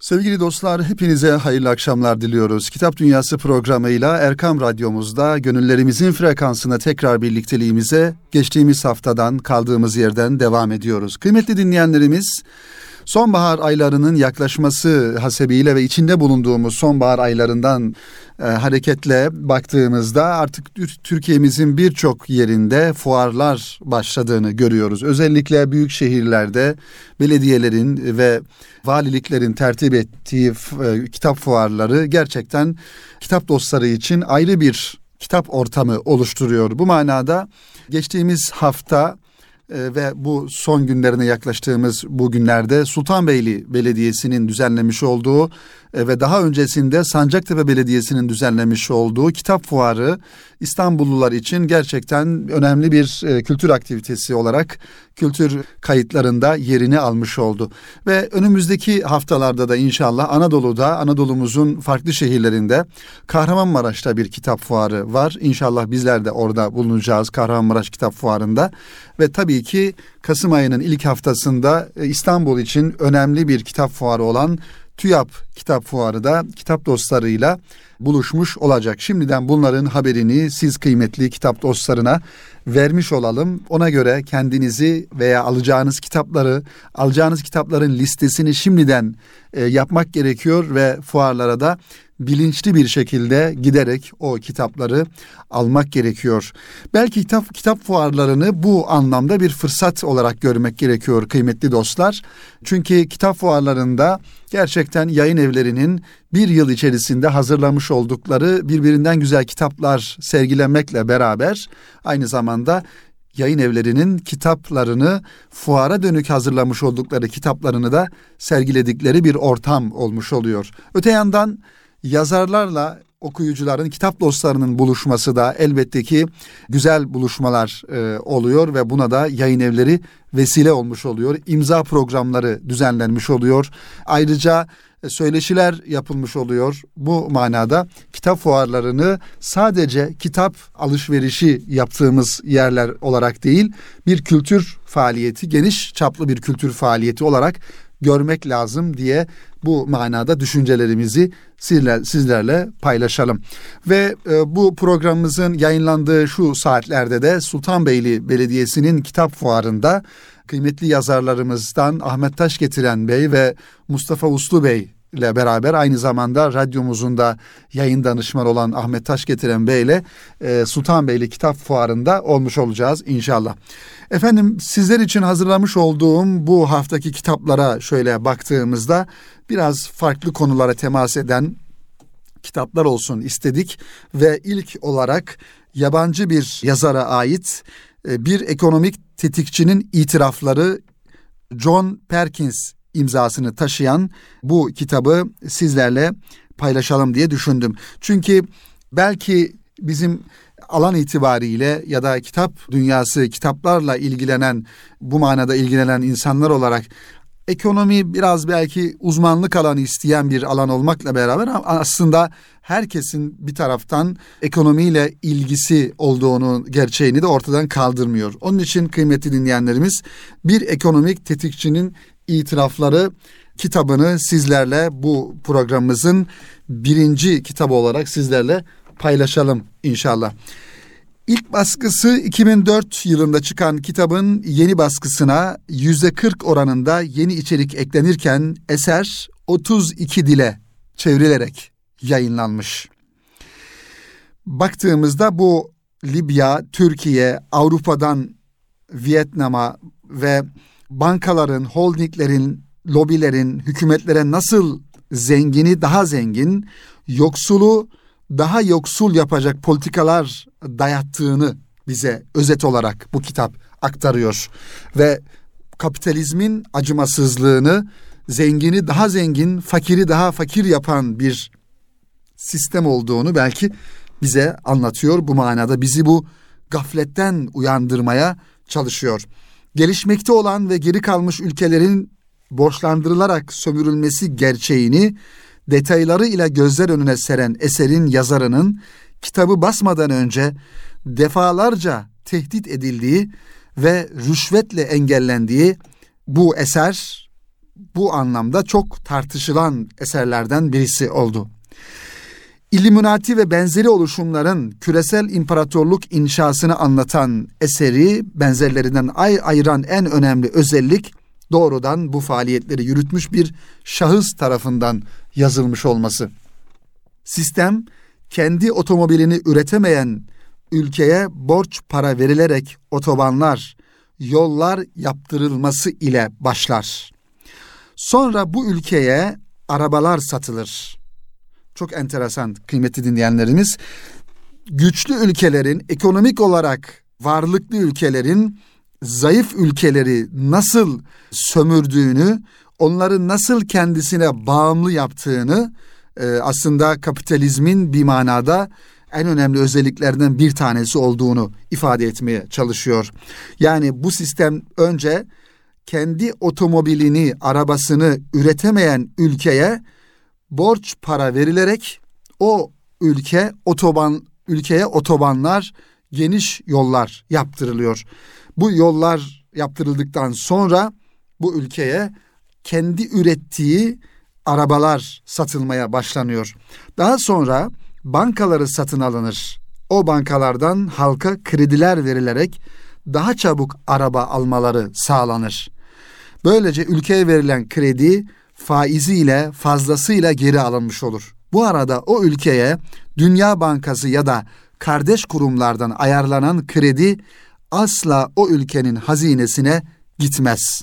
Sevgili dostlar hepinize hayırlı akşamlar diliyoruz. Kitap Dünyası programıyla Erkam Radyomuzda gönüllerimizin frekansına tekrar birlikteliğimize geçtiğimiz haftadan kaldığımız yerden devam ediyoruz. Kıymetli dinleyenlerimiz sonbahar aylarının yaklaşması hasebiyle ve içinde bulunduğumuz sonbahar aylarından e, hareketle baktığımızda artık Türkiye'mizin birçok yerinde fuarlar başladığını görüyoruz. Özellikle büyük şehirlerde belediyelerin ve valiliklerin tertip ettiği e, kitap fuarları gerçekten kitap dostları için ayrı bir kitap ortamı oluşturuyor. Bu manada geçtiğimiz hafta e, ve bu son günlerine yaklaştığımız bu günlerde Sultanbeyli Belediyesi'nin düzenlemiş olduğu ve daha öncesinde Sancaktepe Belediyesi'nin düzenlemiş olduğu kitap fuarı İstanbullular için gerçekten önemli bir e, kültür aktivitesi olarak kültür kayıtlarında yerini almış oldu. Ve önümüzdeki haftalarda da inşallah Anadolu'da, Anadolu'muzun farklı şehirlerinde Kahramanmaraş'ta bir kitap fuarı var. İnşallah bizler de orada bulunacağız Kahramanmaraş Kitap Fuarı'nda. Ve tabii ki Kasım ayının ilk haftasında e, İstanbul için önemli bir kitap fuarı olan TÜYAP Kitap Fuarı da kitap dostlarıyla buluşmuş olacak. Şimdiden bunların haberini siz kıymetli kitap dostlarına vermiş olalım. Ona göre kendinizi veya alacağınız kitapları, alacağınız kitapların listesini şimdiden e, yapmak gerekiyor ve fuarlara da bilinçli bir şekilde giderek o kitapları almak gerekiyor. Belki kitap kitap fuarlarını bu anlamda bir fırsat olarak görmek gerekiyor kıymetli dostlar. Çünkü kitap fuarlarında gerçekten yayın evlerinin bir yıl içerisinde hazırlamış oldukları birbirinden güzel kitaplar sergilenmekle beraber aynı zamanda yayın evlerinin kitaplarını fuara dönük hazırlamış oldukları kitaplarını da sergiledikleri bir ortam olmuş oluyor. Öte yandan yazarlarla okuyucuların, kitap dostlarının buluşması da elbette ki güzel buluşmalar e, oluyor ve buna da yayın evleri vesile olmuş oluyor. İmza programları düzenlenmiş oluyor. Ayrıca e, söyleşiler yapılmış oluyor. Bu manada kitap fuarlarını sadece kitap alışverişi yaptığımız yerler olarak değil, bir kültür faaliyeti, geniş çaplı bir kültür faaliyeti olarak görmek lazım diye bu manada düşüncelerimizi sizler, sizlerle paylaşalım. Ve e, bu programımızın yayınlandığı şu saatlerde de Sultanbeyli Belediyesi'nin kitap fuarında kıymetli yazarlarımızdan Ahmet Taş getiren Bey ve Mustafa Uslu Bey ile beraber aynı zamanda radyomuzun da yayın danışmanı olan Ahmet Taş getiren Bey ile e, Sultanbeyli Kitap Fuarı'nda olmuş olacağız inşallah. Efendim sizler için hazırlamış olduğum bu haftaki kitaplara şöyle baktığımızda biraz farklı konulara temas eden kitaplar olsun istedik ve ilk olarak yabancı bir yazara ait e, bir ekonomik tetikçinin itirafları John Perkins imzasını taşıyan bu kitabı sizlerle paylaşalım diye düşündüm. Çünkü belki bizim alan itibariyle ya da kitap dünyası, kitaplarla ilgilenen, bu manada ilgilenen insanlar olarak ekonomi biraz belki uzmanlık alanı isteyen bir alan olmakla beraber aslında herkesin bir taraftan ekonomiyle ilgisi olduğunu gerçeğini de ortadan kaldırmıyor. Onun için kıymetli dinleyenlerimiz bir ekonomik tetikçinin itirafları kitabını sizlerle bu programımızın birinci kitabı olarak sizlerle paylaşalım inşallah. İlk baskısı 2004 yılında çıkan kitabın yeni baskısına yüzde 40 oranında yeni içerik eklenirken eser 32 dile çevrilerek yayınlanmış. Baktığımızda bu Libya, Türkiye, Avrupa'dan Vietnam'a ve bankaların, holdinglerin, lobilerin, hükümetlere nasıl zengini daha zengin, yoksulu daha yoksul yapacak politikalar dayattığını bize özet olarak bu kitap aktarıyor ve kapitalizmin acımasızlığını zengini daha zengin, fakiri daha fakir yapan bir sistem olduğunu belki bize anlatıyor. Bu manada bizi bu gafletten uyandırmaya çalışıyor. Gelişmekte olan ve geri kalmış ülkelerin borçlandırılarak sömürülmesi gerçeğini detayları ile gözler önüne seren eserin yazarının kitabı basmadan önce defalarca tehdit edildiği ve rüşvetle engellendiği bu eser bu anlamda çok tartışılan eserlerden birisi oldu. İlluminati ve benzeri oluşumların küresel imparatorluk inşasını anlatan eseri benzerlerinden ay ayıran en önemli özellik doğrudan bu faaliyetleri yürütmüş bir şahıs tarafından yazılmış olması. Sistem kendi otomobilini üretemeyen ülkeye borç para verilerek otobanlar, yollar yaptırılması ile başlar. Sonra bu ülkeye arabalar satılır. Çok enteresan kıymetli dinleyenlerimiz. Güçlü ülkelerin ekonomik olarak varlıklı ülkelerin zayıf ülkeleri nasıl sömürdüğünü, onları nasıl kendisine bağımlı yaptığını e, aslında kapitalizmin bir manada en önemli özelliklerden bir tanesi olduğunu ifade etmeye çalışıyor. Yani bu sistem önce kendi otomobilini, arabasını üretemeyen ülkeye borç para verilerek o ülke otoban ülkeye otobanlar, geniş yollar yaptırılıyor. Bu yollar yaptırıldıktan sonra bu ülkeye kendi ürettiği arabalar satılmaya başlanıyor. Daha sonra bankaları satın alınır. O bankalardan halka krediler verilerek daha çabuk araba almaları sağlanır. Böylece ülkeye verilen kredi faiziyle fazlasıyla geri alınmış olur. Bu arada o ülkeye Dünya Bankası ya da kardeş kurumlardan ayarlanan kredi asla o ülkenin hazinesine gitmez.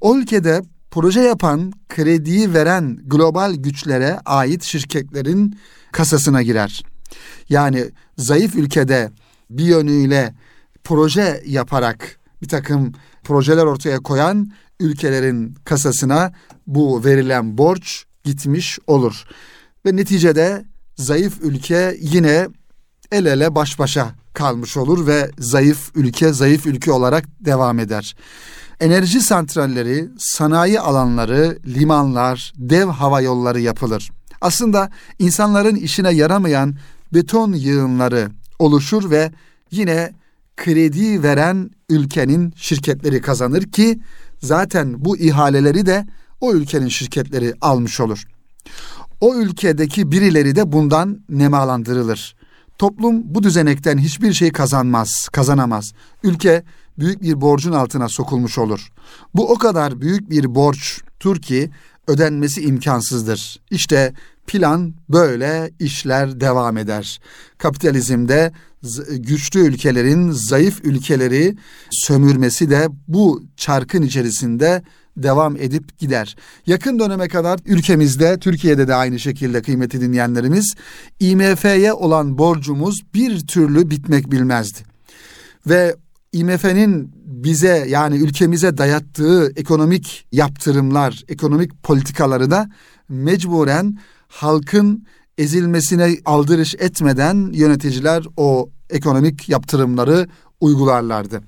O ülkede proje yapan, krediyi veren global güçlere ait şirketlerin kasasına girer. Yani zayıf ülkede bir yönüyle proje yaparak bir takım projeler ortaya koyan ülkelerin kasasına bu verilen borç gitmiş olur. Ve neticede zayıf ülke yine el ele baş başa kalmış olur ve zayıf ülke zayıf ülke olarak devam eder. Enerji santralleri, sanayi alanları, limanlar, dev hava yolları yapılır. Aslında insanların işine yaramayan beton yığınları oluşur ve yine kredi veren ülkenin şirketleri kazanır ki zaten bu ihaleleri de o ülkenin şirketleri almış olur. O ülkedeki birileri de bundan nemalandırılır. Toplum bu düzenekten hiçbir şey kazanmaz, kazanamaz. Ülke büyük bir borcun altına sokulmuş olur. Bu o kadar büyük bir borçtur ki ödenmesi imkansızdır. İşte plan böyle işler devam eder. Kapitalizmde güçlü ülkelerin zayıf ülkeleri sömürmesi de bu çarkın içerisinde devam edip gider. Yakın döneme kadar ülkemizde, Türkiye'de de aynı şekilde kıymeti dinleyenlerimiz IMF'ye olan borcumuz bir türlü bitmek bilmezdi. Ve IMF'nin bize yani ülkemize dayattığı ekonomik yaptırımlar, ekonomik politikaları da mecburen halkın ezilmesine aldırış etmeden yöneticiler o ekonomik yaptırımları uygularlardı.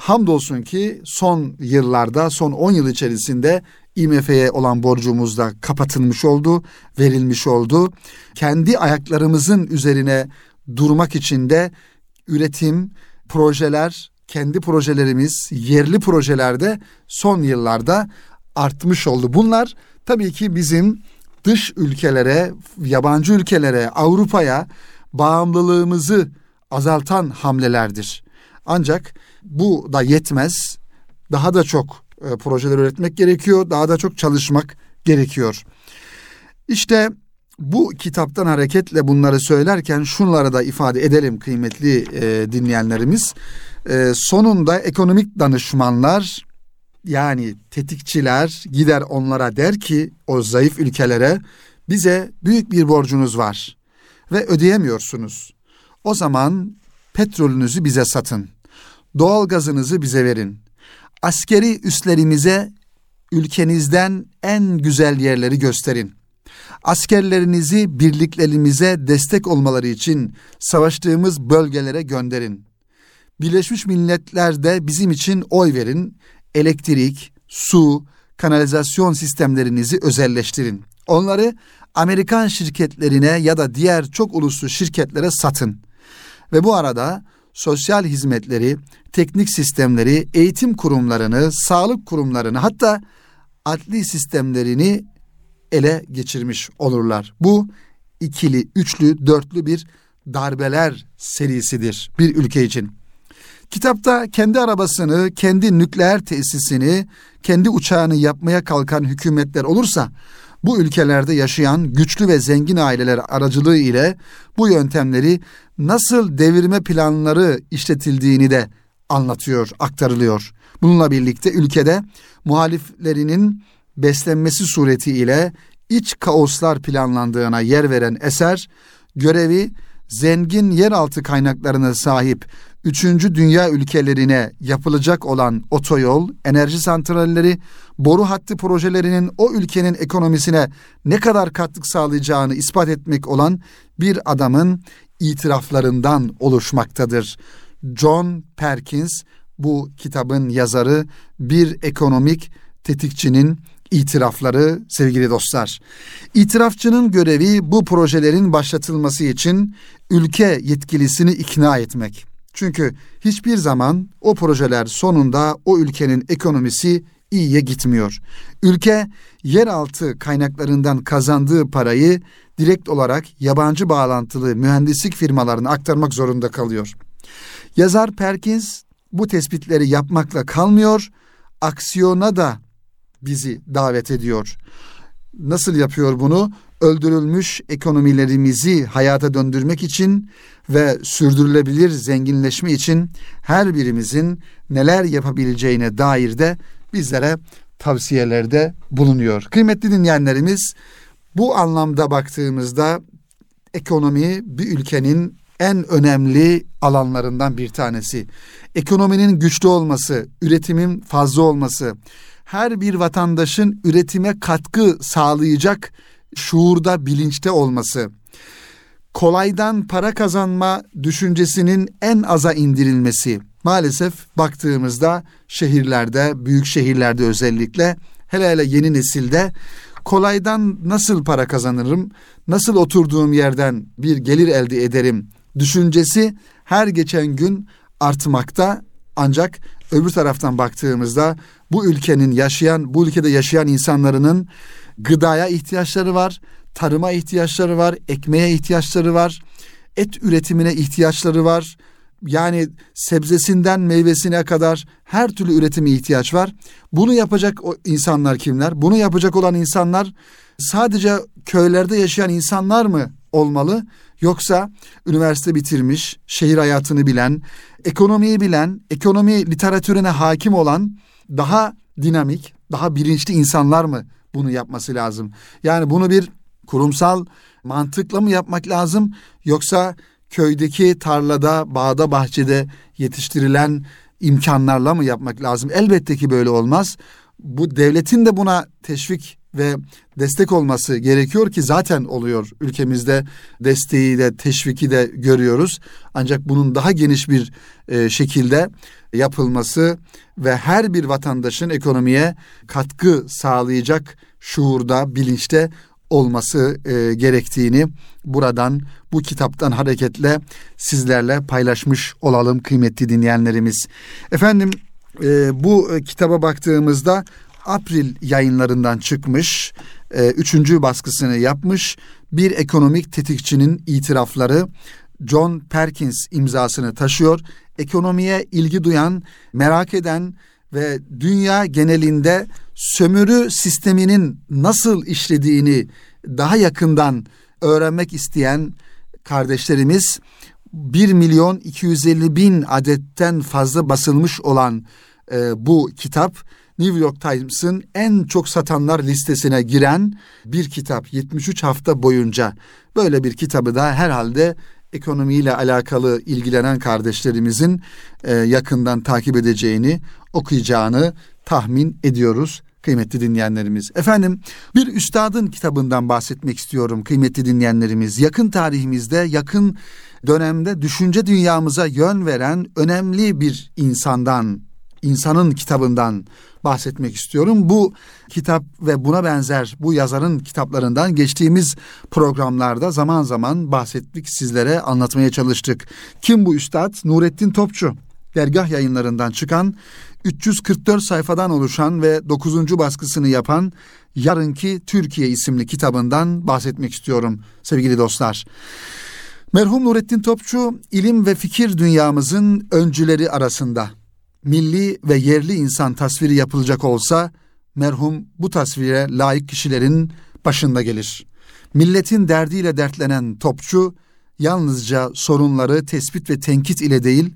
Hamdolsun ki son yıllarda, son 10 yıl içerisinde IMF'ye olan borcumuz da kapatılmış oldu, verilmiş oldu. Kendi ayaklarımızın üzerine durmak için de üretim, projeler, kendi projelerimiz, yerli projelerde son yıllarda artmış oldu. Bunlar tabii ki bizim dış ülkelere, yabancı ülkelere, Avrupa'ya bağımlılığımızı azaltan hamlelerdir. Ancak bu da yetmez. Daha da çok e, projeler üretmek gerekiyor. Daha da çok çalışmak gerekiyor. İşte bu kitaptan hareketle bunları söylerken şunları da ifade edelim kıymetli e, dinleyenlerimiz. E, sonunda ekonomik danışmanlar yani tetikçiler gider onlara der ki o zayıf ülkelere bize büyük bir borcunuz var ve ödeyemiyorsunuz. O zaman petrolünüzü bize satın. Doğal gazınızı bize verin. Askeri üslerimize ülkenizden en güzel yerleri gösterin. Askerlerinizi birliklerimize destek olmaları için savaştığımız bölgelere gönderin. Birleşmiş Milletler'de bizim için oy verin. Elektrik, su, kanalizasyon sistemlerinizi özelleştirin. Onları Amerikan şirketlerine ya da diğer çok uluslu şirketlere satın. Ve bu arada sosyal hizmetleri, teknik sistemleri, eğitim kurumlarını, sağlık kurumlarını hatta adli sistemlerini ele geçirmiş olurlar. Bu ikili, üçlü, dörtlü bir darbeler serisidir bir ülke için. Kitapta kendi arabasını, kendi nükleer tesisini, kendi uçağını yapmaya kalkan hükümetler olursa bu ülkelerde yaşayan güçlü ve zengin aileler aracılığı ile bu yöntemleri nasıl devirme planları işletildiğini de anlatıyor, aktarılıyor. Bununla birlikte ülkede muhaliflerinin beslenmesi suretiyle iç kaoslar planlandığına yer veren eser, görevi zengin yeraltı kaynaklarına sahip üçüncü dünya ülkelerine yapılacak olan otoyol, enerji santralleri, boru hattı projelerinin o ülkenin ekonomisine ne kadar katkı sağlayacağını ispat etmek olan bir adamın itiraflarından oluşmaktadır. John Perkins bu kitabın yazarı bir ekonomik tetikçinin itirafları sevgili dostlar. İtirafçının görevi bu projelerin başlatılması için ülke yetkilisini ikna etmek. Çünkü hiçbir zaman o projeler sonunda o ülkenin ekonomisi iyiye gitmiyor. Ülke yeraltı kaynaklarından kazandığı parayı direkt olarak yabancı bağlantılı mühendislik firmalarına aktarmak zorunda kalıyor. Yazar Perkins bu tespitleri yapmakla kalmıyor, aksiyona da bizi davet ediyor. Nasıl yapıyor bunu? Öldürülmüş ekonomilerimizi hayata döndürmek için ve sürdürülebilir zenginleşme için her birimizin neler yapabileceğine dair de bizlere tavsiyelerde bulunuyor. Kıymetli dinleyenlerimiz bu anlamda baktığımızda ekonomi bir ülkenin en önemli alanlarından bir tanesi. Ekonominin güçlü olması, üretimin fazla olması, her bir vatandaşın üretime katkı sağlayacak şuurda, bilinçte olması, kolaydan para kazanma düşüncesinin en aza indirilmesi. Maalesef baktığımızda şehirlerde, büyük şehirlerde özellikle hele hele yeni nesilde kolaydan nasıl para kazanırım, nasıl oturduğum yerden bir gelir elde ederim düşüncesi her geçen gün artmakta ancak öbür taraftan baktığımızda bu ülkenin yaşayan, bu ülkede yaşayan insanların gıdaya ihtiyaçları var, tarıma ihtiyaçları var, ekmeğe ihtiyaçları var, et üretimine ihtiyaçları var. Yani sebzesinden meyvesine kadar her türlü üretime ihtiyaç var. Bunu yapacak o insanlar kimler? Bunu yapacak olan insanlar sadece köylerde yaşayan insanlar mı olmalı? Yoksa üniversite bitirmiş, şehir hayatını bilen, ekonomiyi bilen, ekonomi literatürüne hakim olan daha dinamik, daha bilinçli insanlar mı bunu yapması lazım? Yani bunu bir kurumsal mantıkla mı yapmak lazım yoksa köydeki tarlada, bağda, bahçede yetiştirilen imkanlarla mı yapmak lazım? Elbette ki böyle olmaz. Bu devletin de buna teşvik ve destek olması gerekiyor ki zaten oluyor. Ülkemizde desteği de teşviki de görüyoruz. Ancak bunun daha geniş bir e, şekilde yapılması ve her bir vatandaşın ekonomiye katkı sağlayacak şuurda, bilinçte olması e, gerektiğini buradan bu kitaptan hareketle sizlerle paylaşmış olalım kıymetli dinleyenlerimiz. Efendim e, bu e, kitaba baktığımızda April yayınlarından çıkmış, e, üçüncü baskısını yapmış bir ekonomik tetikçinin itirafları John Perkins imzasını taşıyor. Ekonomiye ilgi duyan, merak eden ve dünya genelinde sömürü sisteminin nasıl işlediğini daha yakından öğrenmek isteyen kardeşlerimiz 1 milyon 250 bin adetten fazla basılmış olan e, bu kitap New York Times'ın en çok satanlar listesine giren bir kitap 73 hafta boyunca. Böyle bir kitabı da herhalde ekonomiyle alakalı ilgilenen kardeşlerimizin e, yakından takip edeceğini, okuyacağını tahmin ediyoruz kıymetli dinleyenlerimiz. Efendim bir üstadın kitabından bahsetmek istiyorum kıymetli dinleyenlerimiz. Yakın tarihimizde, yakın dönemde düşünce dünyamıza yön veren önemli bir insandan, insanın kitabından bahsetmek istiyorum. Bu kitap ve buna benzer bu yazarın kitaplarından geçtiğimiz programlarda zaman zaman bahsettik sizlere anlatmaya çalıştık. Kim bu üstad? Nurettin Topçu. dergah yayınlarından çıkan 344 sayfadan oluşan ve 9. baskısını yapan Yarınki Türkiye isimli kitabından bahsetmek istiyorum sevgili dostlar. Merhum Nurettin Topçu ilim ve fikir dünyamızın öncüleri arasında. Milli ve yerli insan tasviri yapılacak olsa merhum bu tasvire layık kişilerin başında gelir. Milletin derdiyle dertlenen Topçu yalnızca sorunları tespit ve tenkit ile değil,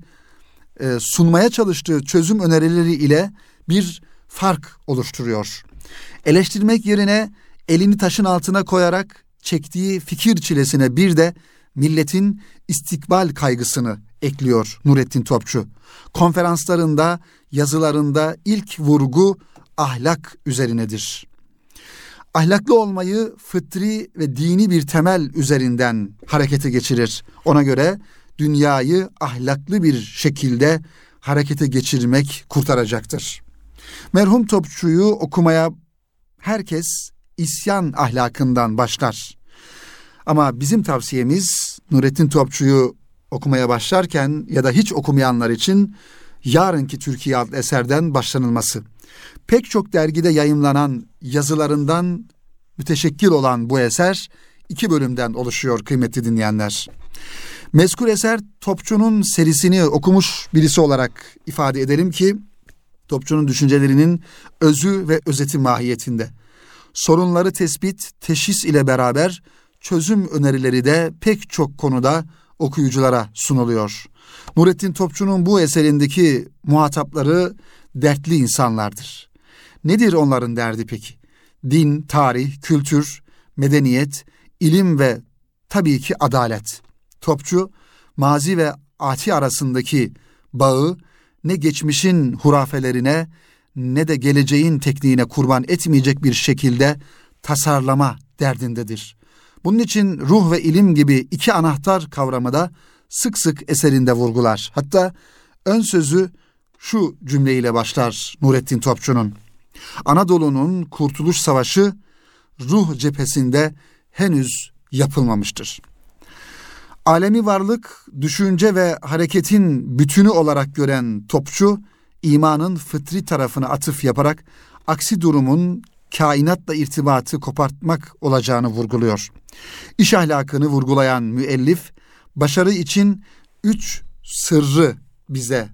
e, sunmaya çalıştığı çözüm önerileri ile bir fark oluşturuyor. Eleştirmek yerine elini taşın altına koyarak çektiği fikir çilesine bir de milletin istikbal kaygısını ekliyor Nurettin Topçu. Konferanslarında, yazılarında ilk vurgu ahlak üzerinedir. Ahlaklı olmayı fıtri ve dini bir temel üzerinden harekete geçirir. Ona göre dünyayı ahlaklı bir şekilde harekete geçirmek kurtaracaktır. Merhum Topçu'yu okumaya herkes isyan ahlakından başlar. Ama bizim tavsiyemiz Nurettin Topçu'yu okumaya başlarken ya da hiç okumayanlar için Yarınki Türkiye adlı eserden başlanılması. Pek çok dergide yayımlanan yazılarından müteşekkil olan bu eser iki bölümden oluşuyor kıymetli dinleyenler. Mezkur eser Topçu'nun serisini okumuş birisi olarak ifade edelim ki Topçu'nun düşüncelerinin özü ve özeti mahiyetinde. Sorunları tespit, teşhis ile beraber çözüm önerileri de pek çok konuda okuyuculara sunuluyor. Nurettin Topçu'nun bu eserindeki muhatapları dertli insanlardır. Nedir onların derdi peki? Din, tarih, kültür, medeniyet, ilim ve tabii ki adalet. Topçu, mazi ve ati arasındaki bağı ne geçmişin hurafelerine ne de geleceğin tekniğine kurban etmeyecek bir şekilde tasarlama derdindedir. Bunun için ruh ve ilim gibi iki anahtar kavramı da sık sık eserinde vurgular. Hatta ön sözü şu cümleyle başlar Nurettin Topçu'nun. Anadolu'nun Kurtuluş Savaşı ruh cephesinde henüz yapılmamıştır. Alemi varlık, düşünce ve hareketin bütünü olarak gören Topçu, imanın fıtri tarafına atıf yaparak aksi durumun kainatla irtibatı kopartmak olacağını vurguluyor. İş ahlakını vurgulayan müellif başarı için üç sırrı bize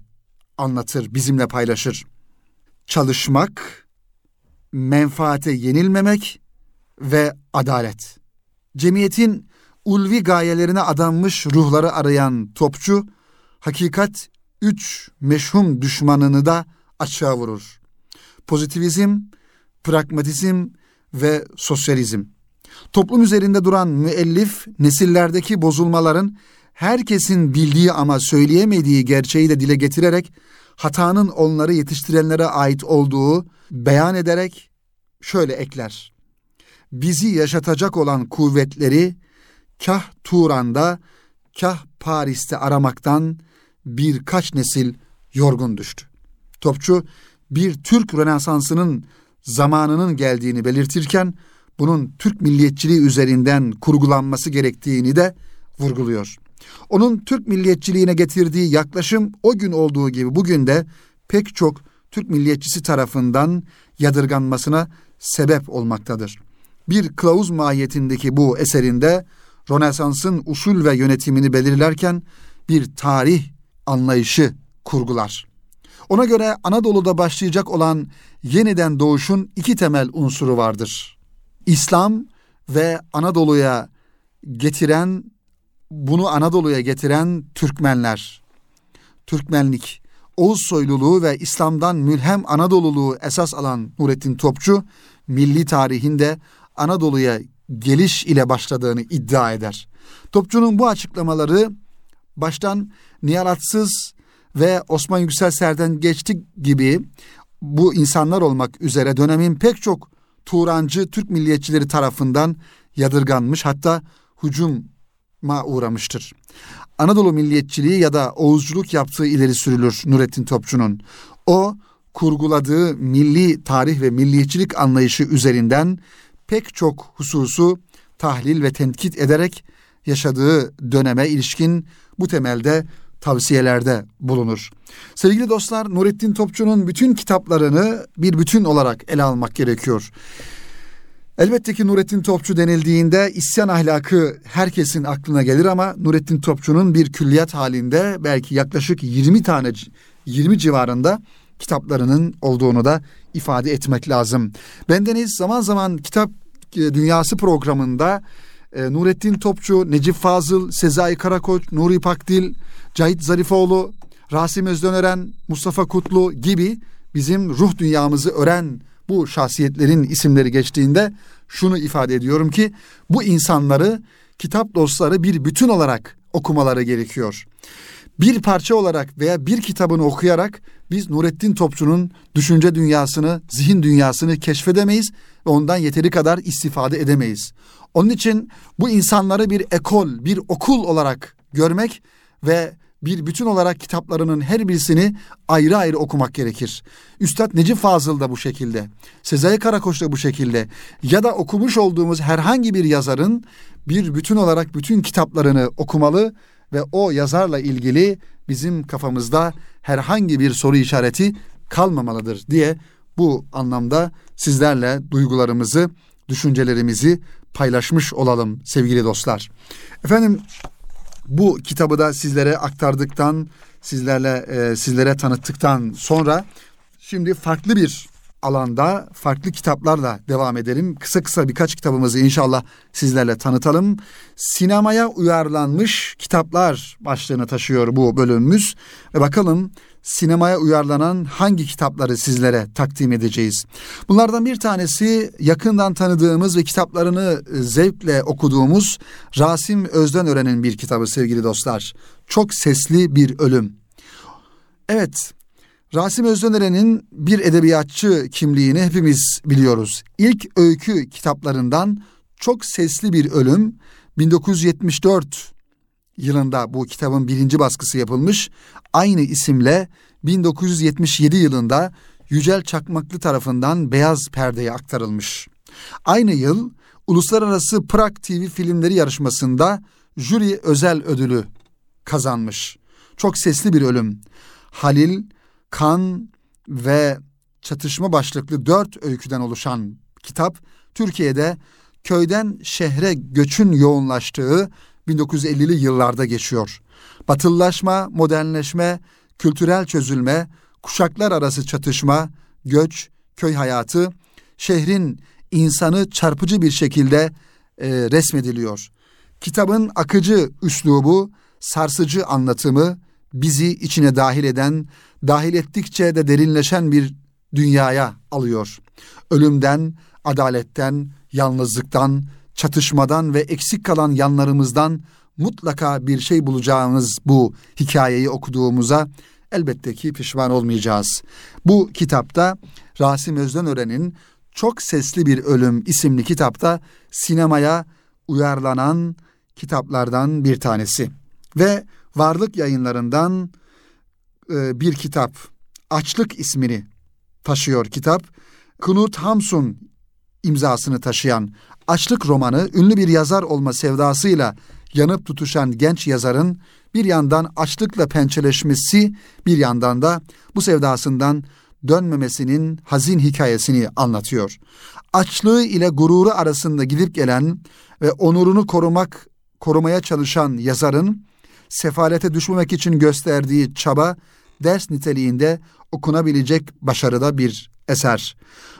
anlatır, bizimle paylaşır. Çalışmak, menfaate yenilmemek ve adalet. Cemiyetin ulvi gayelerine adanmış ruhları arayan topçu, hakikat üç meşhum düşmanını da açığa vurur. Pozitivizm, pragmatizm ve sosyalizm. Toplum üzerinde duran müellif nesillerdeki bozulmaların herkesin bildiği ama söyleyemediği gerçeği de dile getirerek hatanın onları yetiştirenlere ait olduğu beyan ederek şöyle ekler. Bizi yaşatacak olan kuvvetleri kah Turan'da kah Paris'te aramaktan birkaç nesil yorgun düştü. Topçu bir Türk Rönesansı'nın zamanının geldiğini belirtirken bunun Türk milliyetçiliği üzerinden kurgulanması gerektiğini de vurguluyor. Onun Türk milliyetçiliğine getirdiği yaklaşım o gün olduğu gibi bugün de pek çok Türk milliyetçisi tarafından yadırganmasına sebep olmaktadır. Bir kılavuz mahiyetindeki bu eserinde Rönesans'ın usul ve yönetimini belirlerken bir tarih anlayışı kurgular. Ona göre Anadolu'da başlayacak olan yeniden doğuşun iki temel unsuru vardır. İslam ve Anadolu'ya getiren bunu Anadolu'ya getiren Türkmenler. Türkmenlik, Oğuz soyluluğu ve İslam'dan mülhem Anadoluluğu esas alan Nurettin Topçu, milli tarihinde Anadolu'ya geliş ile başladığını iddia eder. Topçu'nun bu açıklamaları baştan Nihalatsız ve Osman Yüksel Serden geçti gibi bu insanlar olmak üzere dönemin pek çok Turancı Türk milliyetçileri tarafından yadırganmış hatta hücuma uğramıştır. Anadolu milliyetçiliği ya da Oğuzculuk yaptığı ileri sürülür Nurettin Topçu'nun. O kurguladığı milli tarih ve milliyetçilik anlayışı üzerinden pek çok hususu tahlil ve tenkit ederek yaşadığı döneme ilişkin bu temelde tavsiyelerde bulunur. Sevgili dostlar Nurettin Topçu'nun bütün kitaplarını bir bütün olarak ele almak gerekiyor. Elbette ki Nurettin Topçu denildiğinde isyan ahlakı herkesin aklına gelir ama Nurettin Topçu'nun bir külliyat halinde belki yaklaşık 20 tane 20 civarında kitaplarının olduğunu da ifade etmek lazım. Bendeniz zaman zaman kitap e, dünyası programında e, Nurettin Topçu, Necip Fazıl, Sezai Karakoç, Nuri Pakdil, Cahit Zarifoğlu, Rasim Özdönören, Mustafa Kutlu gibi bizim ruh dünyamızı ören bu şahsiyetlerin isimleri geçtiğinde şunu ifade ediyorum ki bu insanları kitap dostları bir bütün olarak okumaları gerekiyor. Bir parça olarak veya bir kitabını okuyarak biz Nurettin Topçu'nun düşünce dünyasını, zihin dünyasını keşfedemeyiz ve ondan yeteri kadar istifade edemeyiz. Onun için bu insanları bir ekol, bir okul olarak görmek ve bir bütün olarak kitaplarının her birisini ayrı ayrı okumak gerekir. Üstad Necip Fazıl da bu şekilde, Sezai Karakoç da bu şekilde ya da okumuş olduğumuz herhangi bir yazarın bir bütün olarak bütün kitaplarını okumalı ve o yazarla ilgili bizim kafamızda herhangi bir soru işareti kalmamalıdır diye bu anlamda sizlerle duygularımızı, düşüncelerimizi paylaşmış olalım sevgili dostlar. Efendim bu kitabı da sizlere aktardıktan, sizlerle e, sizlere tanıttıktan sonra şimdi farklı bir alanda farklı kitaplarla devam edelim. Kısa kısa birkaç kitabımızı inşallah sizlerle tanıtalım. Sinemaya uyarlanmış kitaplar başlığını taşıyor bu bölümümüz. Ve bakalım sinemaya uyarlanan hangi kitapları sizlere takdim edeceğiz. Bunlardan bir tanesi yakından tanıdığımız ve kitaplarını zevkle okuduğumuz Rasim Özdenören'in bir kitabı sevgili dostlar. Çok sesli bir ölüm. Evet, Rasim Özdeneren'in bir edebiyatçı kimliğini hepimiz biliyoruz. İlk öykü kitaplarından Çok Sesli Bir Ölüm 1974 yılında bu kitabın birinci baskısı yapılmış. Aynı isimle 1977 yılında Yücel Çakmaklı tarafından Beyaz Perde'ye aktarılmış. Aynı yıl Uluslararası Prag TV filmleri yarışmasında jüri özel ödülü kazanmış. Çok sesli bir ölüm. Halil kan ve çatışma başlıklı dört öyküden oluşan kitap Türkiye'de köyden şehre göçün yoğunlaştığı 1950'li yıllarda geçiyor. Batılılaşma, modernleşme, kültürel çözülme, kuşaklar arası çatışma, göç, köy hayatı, şehrin insanı çarpıcı bir şekilde e, resmediliyor. Kitabın akıcı üslubu, sarsıcı anlatımı bizi içine dahil eden dahil ettikçe de derinleşen bir dünyaya alıyor. Ölümden, adaletten, yalnızlıktan, çatışmadan ve eksik kalan yanlarımızdan mutlaka bir şey bulacağımız bu hikayeyi okuduğumuza elbette ki pişman olmayacağız. Bu kitapta Rasim Özdenören'in Çok Sesli Bir Ölüm isimli kitapta sinemaya uyarlanan kitaplardan bir tanesi. Ve Varlık Yayınlarından e, bir kitap. Açlık ismini taşıyor kitap. Knut Hamsun imzasını taşıyan Açlık romanı ünlü bir yazar olma sevdasıyla yanıp tutuşan genç yazarın bir yandan açlıkla pençeleşmesi bir yandan da bu sevdasından dönmemesinin hazin hikayesini anlatıyor. Açlığı ile gururu arasında gidip gelen ve onurunu korumak korumaya çalışan yazarın sefalete düşmemek için gösterdiği çaba ders niteliğinde okunabilecek başarıda bir eser.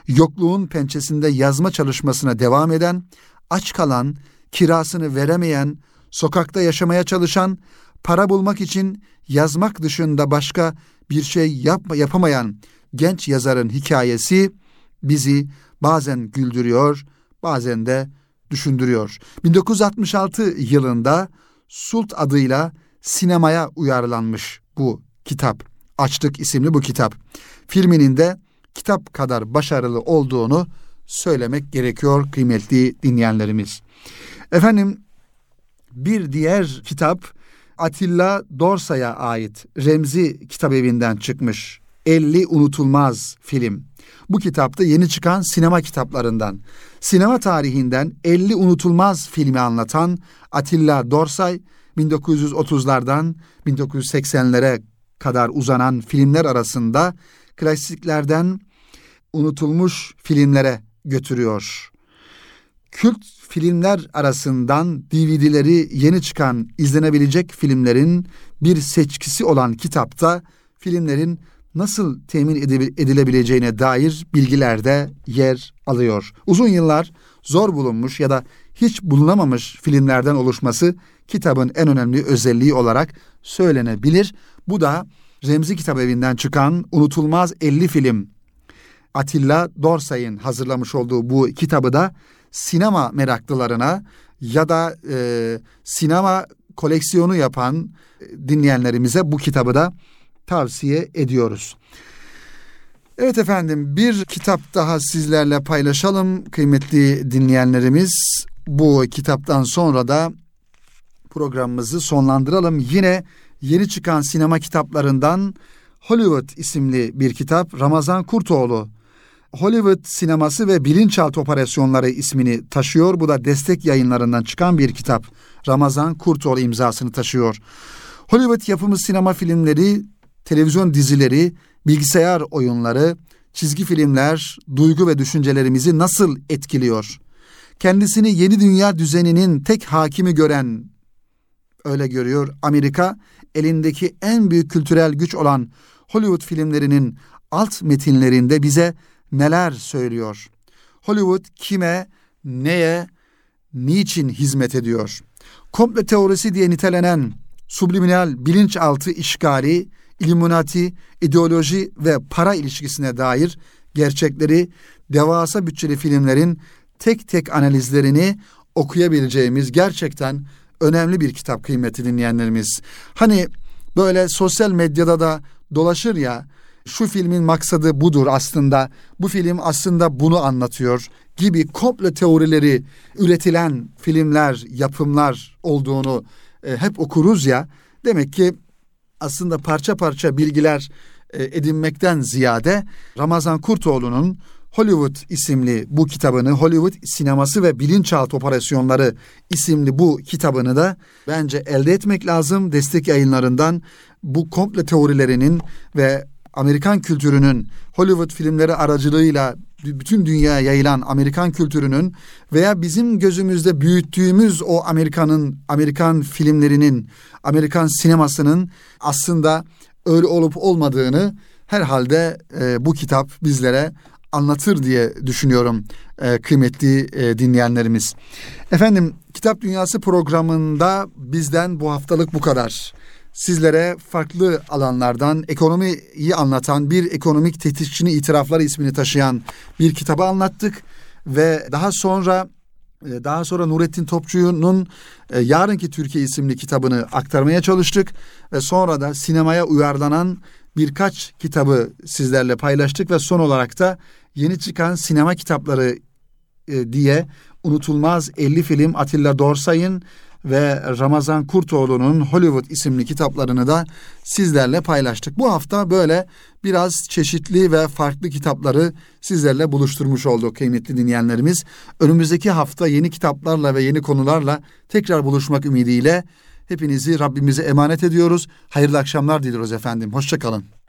Yokluğun pençesinde yazma çalışmasına devam eden, aç kalan, kirasını veremeyen, sokakta yaşamaya çalışan, para bulmak için yazmak dışında başka bir şey yap yapamayan genç yazarın hikayesi bizi bazen güldürüyor, bazen de düşündürüyor. 1966 yılında Sult adıyla sinemaya uyarlanmış bu kitap. Açlık isimli bu kitap. Filminin de kitap kadar başarılı olduğunu söylemek gerekiyor kıymetli dinleyenlerimiz. Efendim bir diğer kitap Atilla Dorsa'ya ait Remzi Kitap Evi'nden çıkmış. 50 Unutulmaz Film. Bu kitapta yeni çıkan sinema kitaplarından. Sinema tarihinden 50 Unutulmaz filmi anlatan Atilla Dorsay 1930'lardan 1980'lere kadar uzanan filmler arasında klasiklerden unutulmuş filmlere götürüyor. Kült filmler arasından DVD'leri yeni çıkan izlenebilecek filmlerin bir seçkisi olan kitapta filmlerin nasıl temin edilebileceğine dair bilgiler de yer alıyor. Uzun yıllar zor bulunmuş ya da hiç bulunamamış filmlerden oluşması kitabın en önemli özelliği olarak söylenebilir. Bu da Remzi Kitap Evi'nden çıkan Unutulmaz 50 Film Atilla Dorsay'ın hazırlamış olduğu bu kitabı da sinema meraklılarına ya da e, sinema koleksiyonu yapan e, dinleyenlerimize bu kitabı da tavsiye ediyoruz. Evet efendim bir kitap daha sizlerle paylaşalım kıymetli dinleyenlerimiz. Bu kitaptan sonra da programımızı sonlandıralım. Yine yeni çıkan sinema kitaplarından Hollywood isimli bir kitap Ramazan Kurtoğlu Hollywood sineması ve bilinçaltı operasyonları ismini taşıyor. Bu da destek yayınlarından çıkan bir kitap. Ramazan Kurtoğlu imzasını taşıyor. Hollywood yapımı sinema filmleri, televizyon dizileri, bilgisayar oyunları, çizgi filmler, duygu ve düşüncelerimizi nasıl etkiliyor? Kendisini yeni dünya düzeninin tek hakimi gören öyle görüyor Amerika elindeki en büyük kültürel güç olan Hollywood filmlerinin alt metinlerinde bize neler söylüyor? Hollywood kime, neye, niçin hizmet ediyor? Komple teorisi diye nitelenen subliminal bilinçaltı işgali, illuminati, ideoloji ve para ilişkisine dair gerçekleri devasa bütçeli filmlerin tek tek analizlerini okuyabileceğimiz gerçekten önemli bir kitap kıymeti dinleyenlerimiz. Hani böyle sosyal medyada da dolaşır ya şu filmin maksadı budur aslında. Bu film aslında bunu anlatıyor gibi komple teorileri üretilen filmler, yapımlar olduğunu e, hep okuruz ya. Demek ki aslında parça parça bilgiler e, edinmekten ziyade Ramazan Kurtoğlu'nun Hollywood isimli bu kitabını, Hollywood sineması ve bilinçaltı operasyonları isimli bu kitabını da bence elde etmek lazım. Destek yayınlarından bu komple teorilerinin ve Amerikan kültürünün Hollywood filmleri aracılığıyla bütün dünyaya yayılan Amerikan kültürünün veya bizim gözümüzde büyüttüğümüz o Amerikan'ın Amerikan filmlerinin Amerikan sinemasının aslında öyle olup olmadığını herhalde e, bu kitap bizlere anlatır diye düşünüyorum e, kıymetli e, dinleyenlerimiz. Efendim Kitap Dünyası programında bizden bu haftalık bu kadar. Sizlere farklı alanlardan ekonomiyi anlatan bir ekonomik tetikçinin itirafları ismini taşıyan bir kitabı anlattık. Ve daha sonra e, daha sonra Nurettin Topçu'nun e, Yarınki Türkiye isimli kitabını aktarmaya çalıştık. Ve sonra da sinemaya uyarlanan birkaç kitabı sizlerle paylaştık. Ve son olarak da yeni çıkan sinema kitapları e, diye unutulmaz 50 film Atilla Dorsay'ın ve Ramazan Kurtoğlu'nun Hollywood isimli kitaplarını da sizlerle paylaştık. Bu hafta böyle biraz çeşitli ve farklı kitapları sizlerle buluşturmuş olduk kıymetli dinleyenlerimiz. Önümüzdeki hafta yeni kitaplarla ve yeni konularla tekrar buluşmak ümidiyle hepinizi Rabbimize emanet ediyoruz. Hayırlı akşamlar diliyoruz efendim. Hoşçakalın.